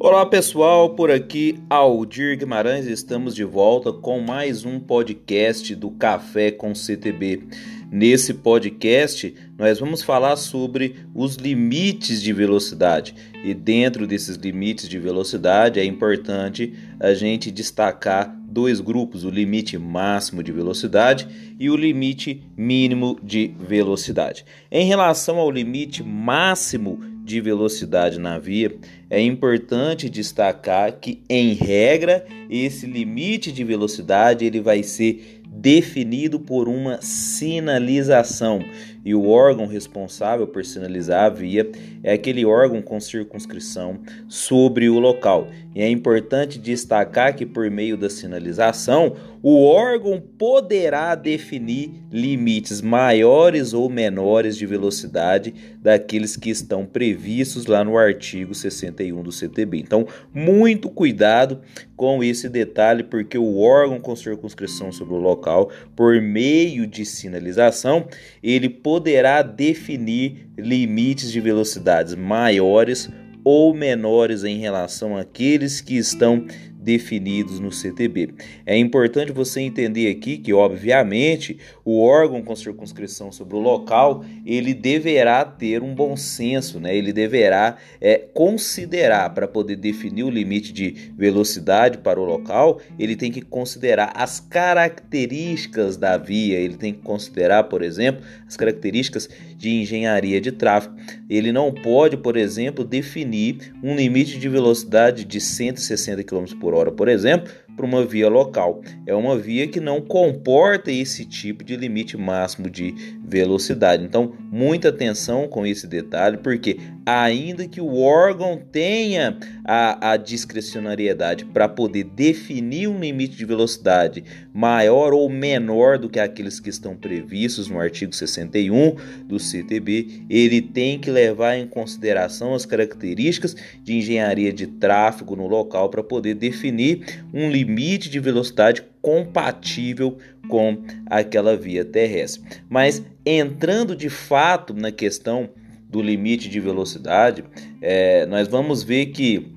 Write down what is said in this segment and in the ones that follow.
Olá pessoal, por aqui Aldir Guimarães, estamos de volta com mais um podcast do Café com CTB. Nesse podcast, nós vamos falar sobre os limites de velocidade. E dentro desses limites de velocidade é importante a gente destacar dois grupos: o limite máximo de velocidade e o limite mínimo de velocidade. Em relação ao limite máximo de velocidade na via, é importante destacar que, em regra, esse limite de velocidade ele vai ser definido por uma sinalização. E o órgão responsável por sinalizar a via é aquele órgão com circunscrição sobre o local. E é importante destacar que, por meio da sinalização, o órgão poderá definir limites maiores ou menores de velocidade daqueles que estão previstos lá no artigo 61 do CTB. Então, muito cuidado com esse detalhe, porque o órgão com circunscrição sobre o local, por meio de sinalização, ele poderá definir limites de velocidades maiores ou menores em relação àqueles que estão definidos no CTB. É importante você entender aqui que, obviamente, o órgão com circunscrição sobre o local ele deverá ter um bom senso, né? Ele deverá é, considerar para poder definir o limite de velocidade para o local, ele tem que considerar as características da via, ele tem que considerar, por exemplo, as características de engenharia de tráfego. Ele não pode, por exemplo, definir um limite de velocidade de 160 km por hora, por exemplo, para uma via local. É uma via que não comporta esse tipo de limite máximo de velocidade. Então, muita atenção com esse detalhe, porque ainda que o órgão tenha a, a discrecionariedade para poder definir um limite de velocidade maior ou menor do que aqueles que estão previstos no artigo 61 do CTB, ele tem que levar em consideração as características de engenharia de tráfego no local para poder definir um limite limite de velocidade compatível com aquela via terrestre. Mas entrando de fato na questão do limite de velocidade, é, nós vamos ver que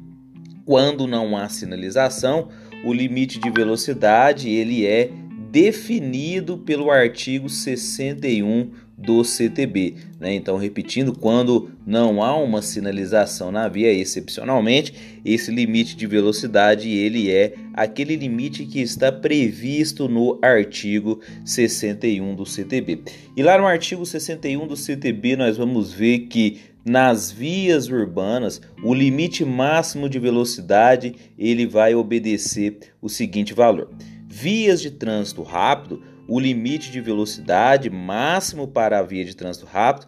quando não há sinalização, o limite de velocidade ele é definido pelo artigo 61 do CTB. Né? Então, repetindo, quando não há uma sinalização na via, excepcionalmente, esse limite de velocidade ele é aquele limite que está previsto no artigo 61 do CTB. E lá no artigo 61 do CTB nós vamos ver que nas vias urbanas, o limite máximo de velocidade ele vai obedecer o seguinte valor: vias de trânsito rápido o limite de velocidade máximo para a via de trânsito rápido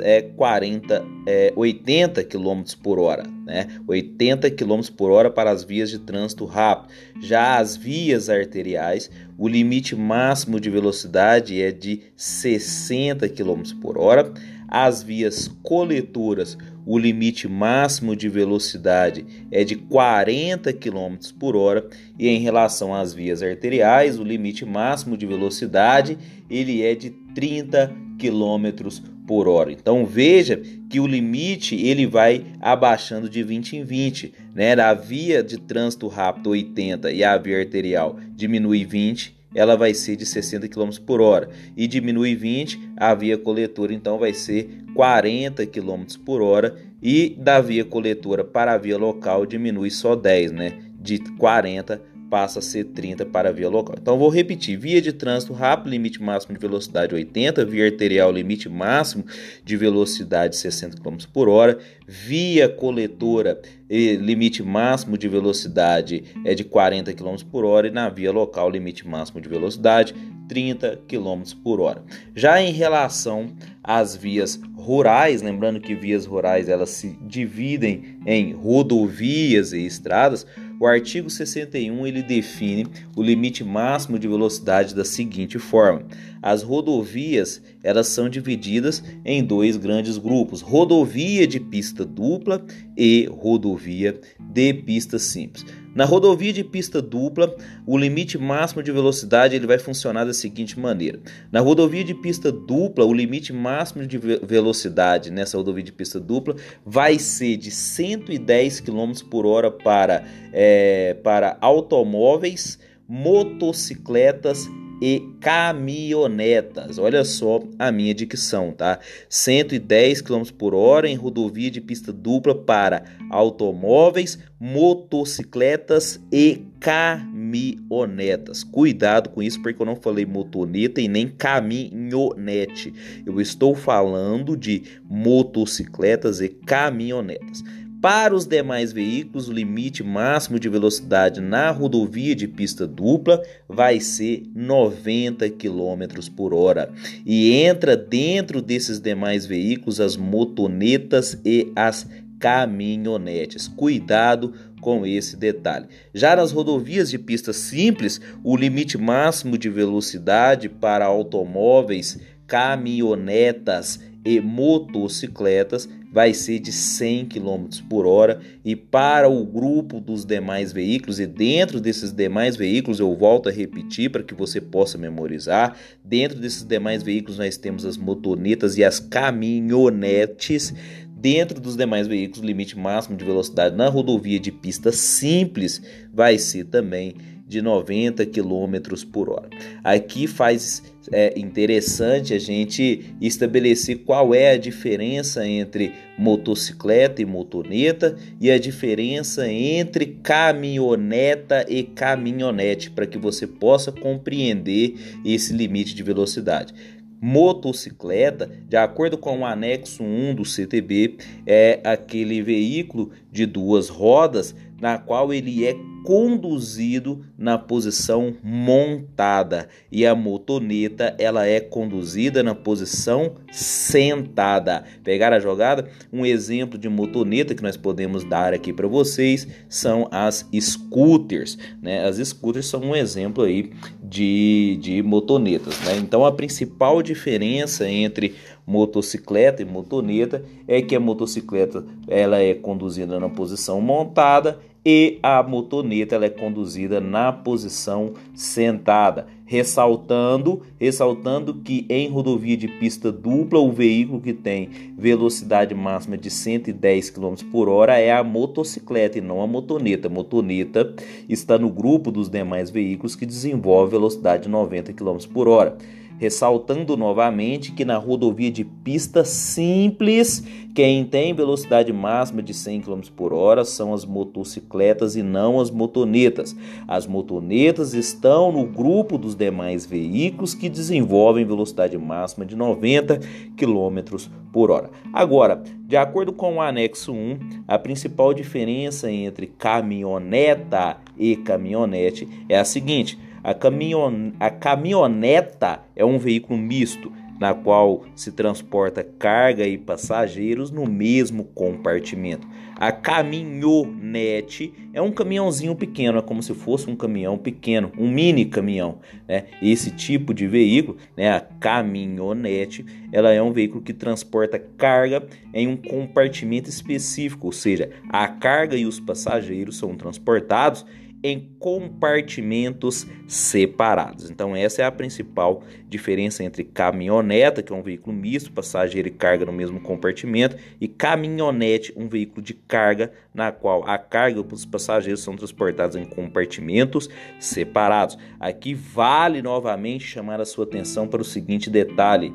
é 40, é 80 km por hora, né? 80 km por hora para as vias de trânsito rápido. Já as vias arteriais, o limite máximo de velocidade é de 60 km por hora. As vias coletoras, o limite máximo de velocidade é de 40 km por hora e em relação às vias arteriais, o limite máximo de velocidade ele é de 30 km por hora. Então veja que o limite ele vai abaixando de 20 em 20, né? A via de trânsito rápido 80 e a via arterial diminui 20 ela vai ser de 60 km por hora e diminui 20, a via coletora então vai ser 40 km por hora e da via coletora para a via local diminui só 10, né? De 40 passa a ser 30 para a via local. Então vou repetir: via de trânsito rápido, limite máximo de velocidade 80, via arterial, limite máximo de velocidade 60 km por hora, via coletora, limite máximo de velocidade é de 40 km por hora e na via local, limite máximo de velocidade 30 km por hora. Já em relação às vias rurais, lembrando que vias rurais elas se dividem em rodovias e estradas, o artigo 61 ele define o limite máximo de velocidade da seguinte forma: as rodovias elas são divididas em dois grandes grupos: rodovia de pista dupla e rodovia de pista simples. Na rodovia de pista dupla, o limite máximo de velocidade ele vai funcionar da seguinte maneira. Na rodovia de pista dupla, o limite máximo de velocidade nessa rodovia de pista dupla vai ser de 110 km por hora para, é, para automóveis, motocicletas e caminhonetas. Olha só a minha dicção, tá? 110 km por hora em rodovia de pista dupla para automóveis, motocicletas e caminhonetas. Cuidado com isso, porque eu não falei motoneta e nem caminhonete. Eu estou falando de motocicletas e caminhonetas. Para os demais veículos, o limite máximo de velocidade na rodovia de pista dupla vai ser 90 km por hora. E entra dentro desses demais veículos as motonetas e as caminhonetes. Cuidado com esse detalhe. Já nas rodovias de pista simples, o limite máximo de velocidade para automóveis, caminhonetas e motocicletas vai ser de 100 km por hora e para o grupo dos demais veículos e dentro desses demais veículos eu volto a repetir para que você possa memorizar dentro desses demais veículos nós temos as motonetas e as caminhonetes Dentro dos demais veículos, o limite máximo de velocidade na rodovia de pista simples vai ser também de 90 km por hora. Aqui faz é interessante a gente estabelecer qual é a diferença entre motocicleta e motoneta e a diferença entre caminhoneta e caminhonete para que você possa compreender esse limite de velocidade. Motocicleta, de acordo com o anexo 1 do CTB, é aquele veículo de duas rodas na qual ele é conduzido na posição montada e a motoneta ela é conduzida na posição sentada. Pegar a jogada? Um exemplo de motoneta que nós podemos dar aqui para vocês são as scooters, né? As scooters são um exemplo aí de, de motonetas, né? Então a principal diferença entre motocicleta e motoneta é que a motocicleta ela é conduzida na posição montada e a motoneta ela é conduzida na posição sentada, ressaltando, ressaltando que em rodovia de pista dupla o veículo que tem velocidade máxima de 110 km por hora é a motocicleta e não a motoneta. A motoneta está no grupo dos demais veículos que desenvolve velocidade de 90 km por hora ressaltando novamente que na rodovia de pista simples, quem tem velocidade máxima de 100 km por hora são as motocicletas e não as motonetas. As motonetas estão no grupo dos demais veículos que desenvolvem velocidade máxima de 90 km por hora. Agora, de acordo com o anexo 1, a principal diferença entre caminhoneta e caminhonete é a seguinte: a, caminhon... a caminhoneta é um veículo misto na qual se transporta carga e passageiros no mesmo compartimento. A caminhonete é um caminhãozinho pequeno, é como se fosse um caminhão pequeno, um mini caminhão. Né? Esse tipo de veículo, né, a caminhonete, ela é um veículo que transporta carga em um compartimento específico, ou seja, a carga e os passageiros são transportados em compartimentos separados. Então, essa é a principal diferença entre caminhoneta, que é um veículo misto, passageiro e carga no mesmo compartimento, e caminhonete, um veículo de carga, na qual a carga e os passageiros são transportados em compartimentos separados. Aqui vale novamente chamar a sua atenção para o seguinte detalhe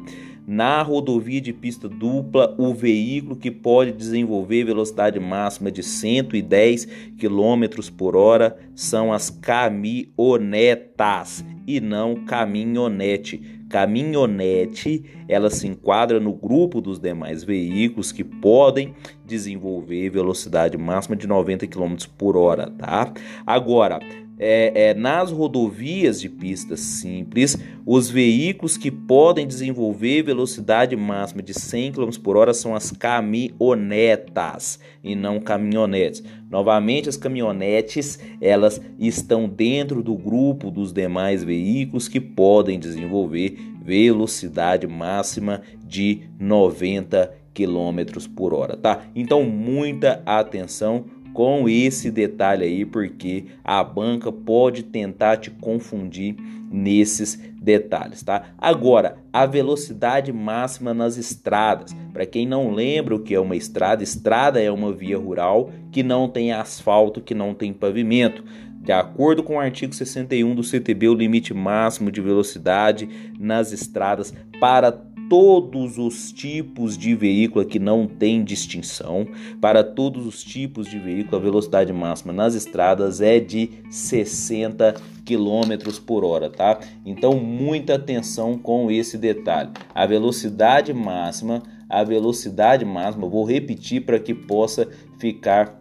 na rodovia de pista dupla, o veículo que pode desenvolver velocidade máxima de 110 km por hora são as caminhonetas e não caminhonete. Caminhonete, ela se enquadra no grupo dos demais veículos que podem desenvolver velocidade máxima de 90 km por hora, tá? Agora, é, é, nas rodovias de pistas simples, os veículos que podem desenvolver velocidade máxima de 100 km por hora são as caminhonetas e não caminhonetes. Novamente, as caminhonetes elas estão dentro do grupo dos demais veículos que podem desenvolver velocidade máxima de 90 km por hora, tá? Então, muita atenção com esse detalhe aí, porque a banca pode tentar te confundir nesses detalhes, tá? Agora, a velocidade máxima nas estradas. Para quem não lembra o que é uma estrada, estrada é uma via rural que não tem asfalto, que não tem pavimento. De acordo com o artigo 61 do CTB, o limite máximo de velocidade nas estradas para todos os tipos de veículo que não tem distinção, para todos os tipos de veículo, a velocidade máxima nas estradas é de 60 km por hora, tá? Então, muita atenção com esse detalhe. A velocidade máxima, a velocidade máxima, vou repetir para que possa ficar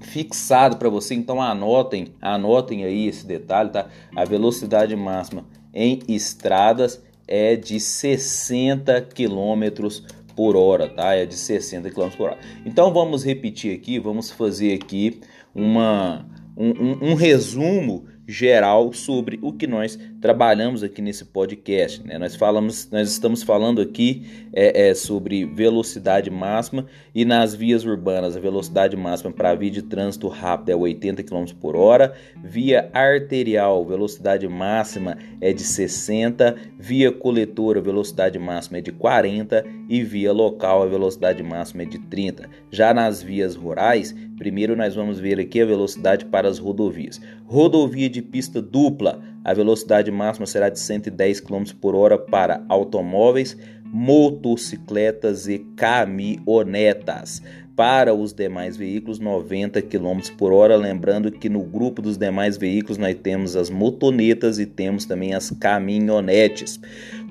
fixado para você. Então, anotem, anotem aí esse detalhe, tá? A velocidade máxima em estradas é de 60 km por hora, tá? É de 60 km por hora. Então vamos repetir aqui, vamos fazer aqui uma, um, um, um resumo geral sobre o que nós trabalhamos aqui nesse podcast. Né? Nós falamos, nós estamos falando aqui é, é, sobre velocidade máxima e nas vias urbanas a velocidade máxima para via de trânsito rápido é 80 km por hora, via arterial velocidade máxima é de 60, via coletora velocidade máxima é de 40 e via local a velocidade máxima é de 30. Já nas vias rurais, primeiro nós vamos ver aqui a velocidade para as rodovias. Rodovia de pista dupla a velocidade máxima será de 110 km por hora para automóveis, motocicletas e caminhonetas para os demais veículos 90 km por hora. Lembrando que no grupo dos demais veículos nós temos as motonetas e temos também as caminhonetes.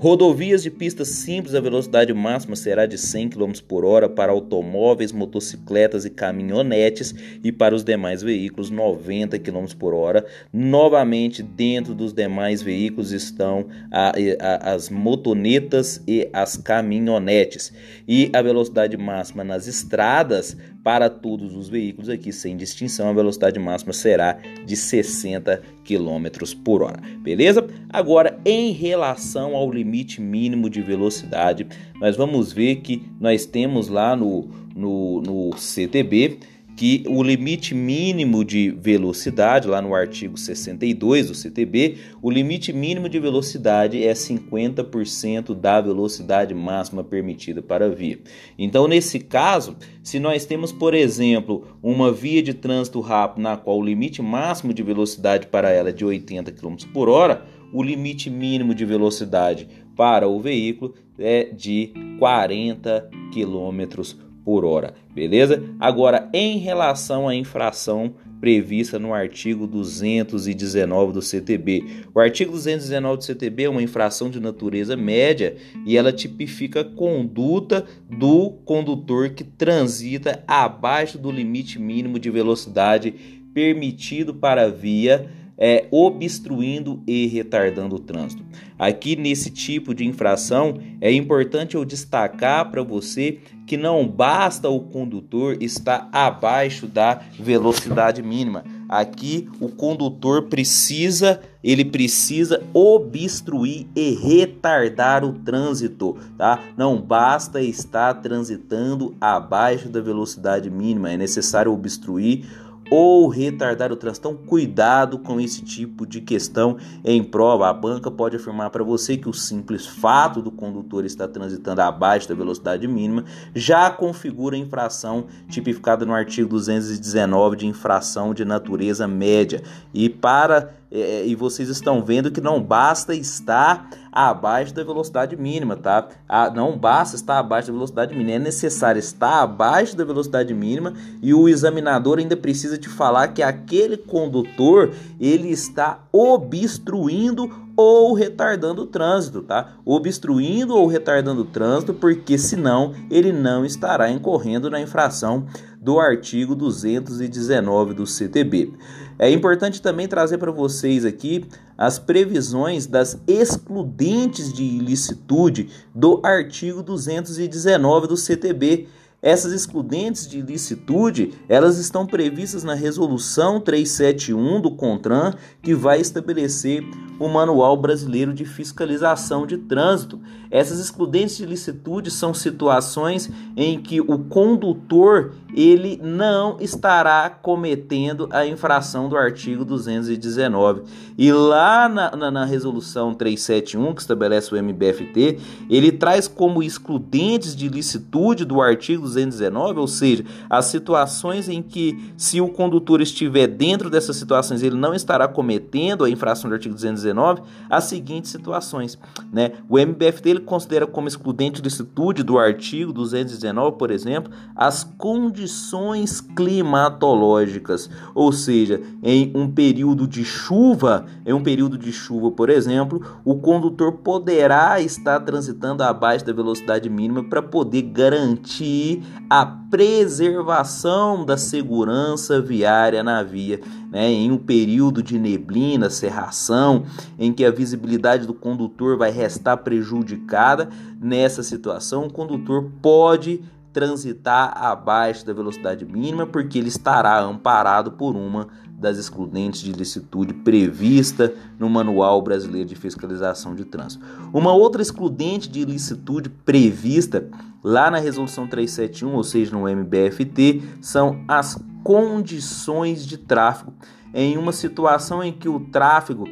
Rodovias de pista simples, a velocidade máxima será de 100 km por hora para automóveis, motocicletas e caminhonetes e para os demais veículos 90 km por hora. Novamente, dentro dos demais veículos estão a, a, as motonetas e as caminhonetes. E a velocidade máxima nas estradas para todos os veículos aqui sem distinção, a velocidade máxima será de 60 km por hora. Beleza? Agora, em relação ao limite mínimo de velocidade, nós vamos ver que nós temos lá no, no, no CTB que o limite mínimo de velocidade, lá no artigo 62 do CTB, o limite mínimo de velocidade é 50% da velocidade máxima permitida para a via. Então, nesse caso, se nós temos, por exemplo, uma via de trânsito rápido na qual o limite máximo de velocidade para ela é de 80 km por hora, o limite mínimo de velocidade para o veículo é de 40 km por hora, beleza? Agora, em relação à infração prevista no artigo 219 do CTB. O artigo 219 do CTB é uma infração de natureza média e ela tipifica a conduta do condutor que transita abaixo do limite mínimo de velocidade permitido para via é, obstruindo e retardando o trânsito. Aqui nesse tipo de infração é importante eu destacar para você que não basta o condutor estar abaixo da velocidade mínima. Aqui o condutor precisa, ele precisa obstruir e retardar o trânsito, tá? Não basta estar transitando abaixo da velocidade mínima, é necessário obstruir ou retardar o trânsito. Então, cuidado com esse tipo de questão em prova. A banca pode afirmar para você que o simples fato do condutor estar transitando abaixo da velocidade mínima já configura infração tipificada no artigo 219 de infração de natureza média. E para é, e vocês estão vendo que não basta estar abaixo da velocidade mínima, tá? Ah, não basta estar abaixo da velocidade mínima, é necessário estar abaixo da velocidade mínima e o examinador ainda precisa te falar que aquele condutor ele está obstruindo ou retardando o trânsito, tá? Obstruindo ou retardando o trânsito, porque senão ele não estará incorrendo na infração do artigo 219 do CTB. É importante também trazer para vocês aqui as previsões das excludentes de ilicitude do artigo 219 do CTB. Essas excludentes de ilicitude, elas estão previstas na resolução 371 do CONTRAN, que vai estabelecer o Manual Brasileiro de Fiscalização de Trânsito. Essas excludentes de licitude são situações em que o condutor ele não estará cometendo a infração do artigo 219. E lá na, na, na resolução 371, que estabelece o MBFT, ele traz como excludentes de licitude do artigo 219, ou seja, as situações em que, se o condutor estiver dentro dessas situações, ele não estará cometendo a infração do artigo 219, as seguintes situações. Né? O MBFT ele considera como excludente de licitude do artigo 219, por exemplo, as condições climatológicas, ou seja, em um período de chuva, em um período de chuva, por exemplo, o condutor poderá estar transitando abaixo da velocidade mínima para poder garantir a preservação da segurança viária na via, né, em um período de neblina, cerração, em que a visibilidade do condutor vai restar prejudicada. Nessa situação, o condutor pode transitar abaixo da velocidade mínima, porque ele estará amparado por uma das excludentes de licitude prevista no Manual Brasileiro de Fiscalização de Trânsito. Uma outra excludente de licitude prevista lá na Resolução 371, ou seja, no MBFT, são as condições de tráfego. Em uma situação em que o tráfego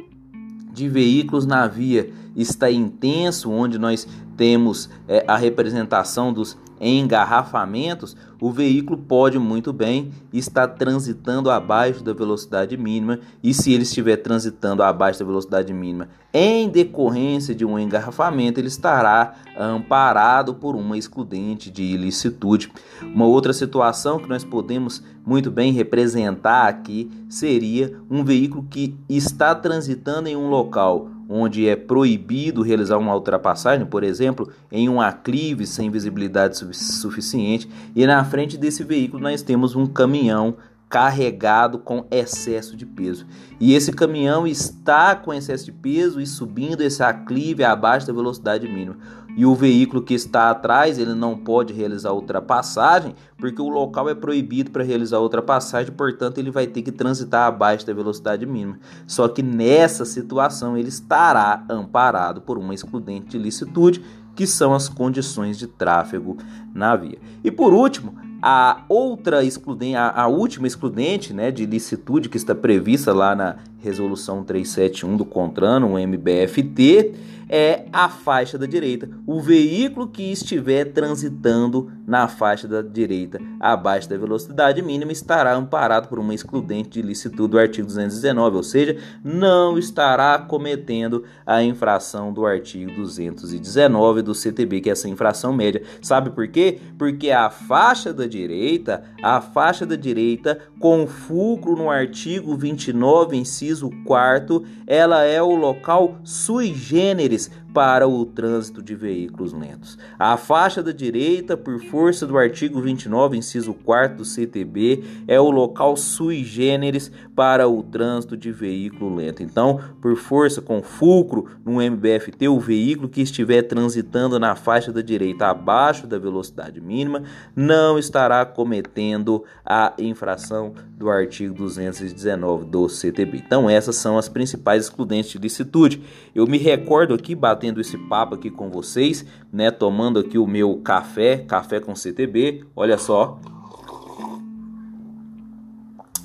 de veículos na via está intenso, onde nós temos é, a representação dos engarrafamentos, o veículo pode muito bem estar transitando abaixo da velocidade mínima, e se ele estiver transitando abaixo da velocidade mínima em decorrência de um engarrafamento, ele estará amparado por uma excludente de ilicitude. Uma outra situação que nós podemos muito bem representar aqui seria um veículo que está transitando em um local onde é proibido realizar uma ultrapassagem, por exemplo, em um aclive sem visibilidade suficiente, e na frente desse veículo nós temos um caminhão carregado com excesso de peso. E esse caminhão está com excesso de peso e subindo esse aclive abaixo da velocidade mínima. E o veículo que está atrás, ele não pode realizar ultrapassagem, porque o local é proibido para realizar ultrapassagem, portanto, ele vai ter que transitar abaixo da velocidade mínima. Só que nessa situação ele estará amparado por uma excludente de licitude, que são as condições de tráfego na via. E por último, a outra excludente, a, a, última excludente né, de licitude que está prevista lá na resolução 371 do CONTRAN, o MBFT, é a faixa da direita. O veículo que estiver transitando na faixa da direita abaixo da velocidade mínima estará amparado por uma excludente de licitude do artigo 219, ou seja, não estará cometendo a infração do artigo 219 do CTB, que é essa infração média. Sabe por quê? Porque a faixa da direita, a faixa da direita com fulcro no artigo 29, inciso 4, ela é o local sui generis is para o trânsito de veículos lentos. A faixa da direita, por força do artigo 29, inciso 4 do CTB, é o local sui generis para o trânsito de veículo lento. Então, por força com fulcro no MBFT, o veículo que estiver transitando na faixa da direita abaixo da velocidade mínima não estará cometendo a infração do artigo 219 do CTB. Então, essas são as principais excludentes de licitude. Eu me recordo aqui, batendo esse papo aqui com vocês, né, tomando aqui o meu café, café com CTB, olha só.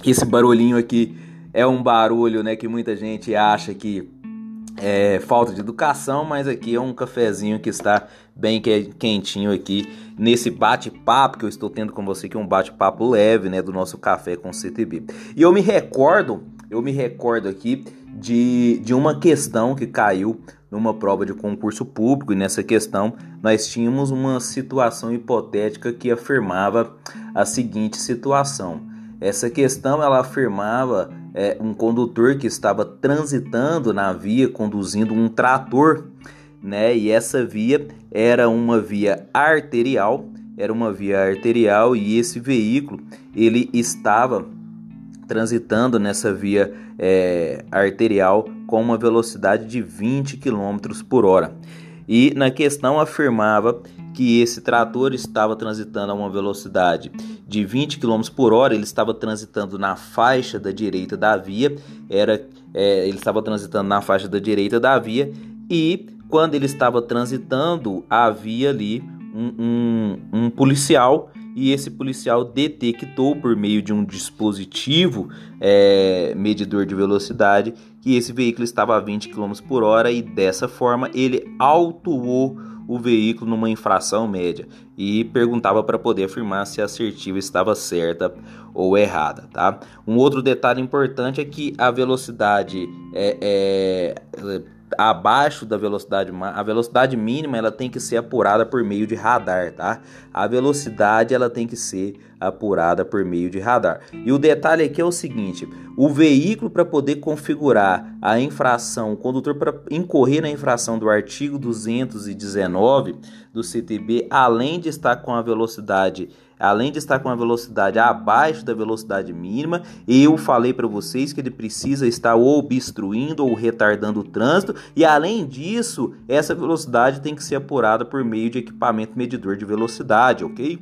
Esse barulhinho aqui é um barulho, né, que muita gente acha que é falta de educação, mas aqui é um cafezinho que está bem quentinho aqui nesse bate-papo que eu estou tendo com você, que é um bate-papo leve, né, do nosso café com CTB. E eu me recordo, eu me recordo aqui de, de uma questão que caiu numa prova de concurso público e nessa questão nós tínhamos uma situação hipotética que afirmava a seguinte situação. Essa questão ela afirmava é, um condutor que estava transitando na via conduzindo um trator, né? E essa via era uma via arterial, era uma via arterial e esse veículo ele estava transitando nessa via é, arterial com uma velocidade de 20 km por hora. E na questão afirmava que esse trator estava transitando a uma velocidade de 20 km por hora, ele estava transitando na faixa da direita da via, era, é, ele estava transitando na faixa da direita da via e quando ele estava transitando havia ali um, um, um policial e esse policial detectou por meio de um dispositivo é, medidor de velocidade que esse veículo estava a 20 km por hora e dessa forma ele autuou o veículo numa infração média e perguntava para poder afirmar se a assertiva estava certa ou errada, tá? Um outro detalhe importante é que a velocidade é, é abaixo da velocidade a velocidade mínima ela tem que ser apurada por meio de radar, tá? A velocidade ela tem que ser apurada por meio de radar. E o detalhe aqui é o seguinte: o veículo para poder configurar a infração, o condutor para incorrer na infração do artigo 219 do CTB, além de estar com a velocidade além de estar com a velocidade abaixo da velocidade mínima, eu falei para vocês que ele precisa estar obstruindo ou retardando o trânsito, e além disso, essa velocidade tem que ser apurada por meio de equipamento medidor de velocidade, ok?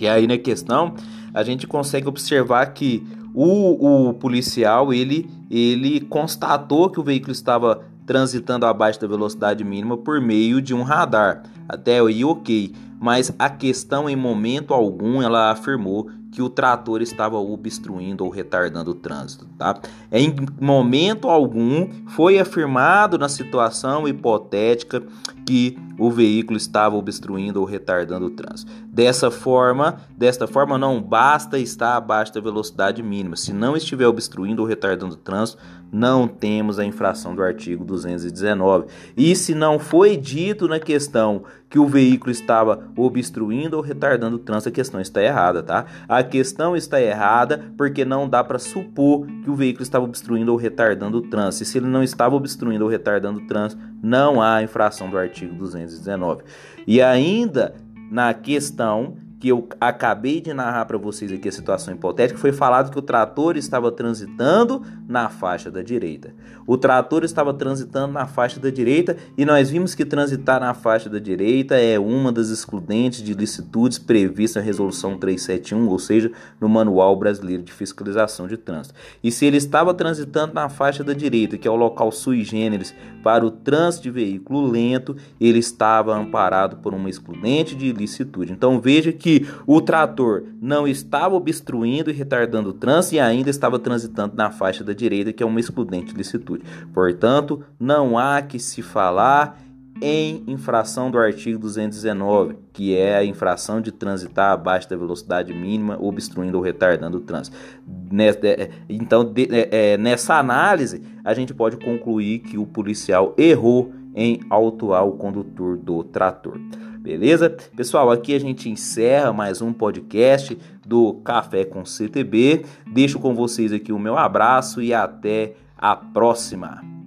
E aí na questão, a gente consegue observar que o, o policial ele, ele constatou que o veículo estava transitando abaixo da velocidade mínima por meio de um radar. Até aí, ok mas a questão em momento algum ela afirmou que o trator estava obstruindo ou retardando o trânsito, tá? Em momento algum foi afirmado na situação hipotética que o veículo estava obstruindo ou retardando o trânsito. Dessa forma, desta forma não basta estar abaixo da velocidade mínima. Se não estiver obstruindo ou retardando o trânsito, não temos a infração do artigo 219. E se não foi dito na questão que o veículo estava obstruindo ou retardando o trânsito, a questão está errada, tá? A questão está errada porque não dá para supor que o veículo estava obstruindo ou retardando o trânsito. E se ele não estava obstruindo ou retardando o trânsito, não há infração do artigo 219. E ainda na questão que eu acabei de narrar para vocês aqui a situação hipotética, foi falado que o trator estava transitando na faixa da direita. O trator estava transitando na faixa da direita e nós vimos que transitar na faixa da direita é uma das excludentes de licitudes previstas na resolução 371, ou seja, no Manual Brasileiro de Fiscalização de Trânsito. E se ele estava transitando na faixa da direita, que é o local sui generis para o trânsito de veículo lento, ele estava amparado por uma excludente de ilicitude. Então veja que que o trator não estava obstruindo e retardando o trânsito e ainda estava transitando na faixa da direita, que é uma excludente de licitude. Portanto, não há que se falar em infração do artigo 219, que é a infração de transitar abaixo da velocidade mínima, obstruindo ou retardando o trânsito. É, então, é, é, nessa análise, a gente pode concluir que o policial errou em autuar o condutor do trator. Beleza? Pessoal, aqui a gente encerra mais um podcast do Café com CTB. Deixo com vocês aqui o meu abraço e até a próxima.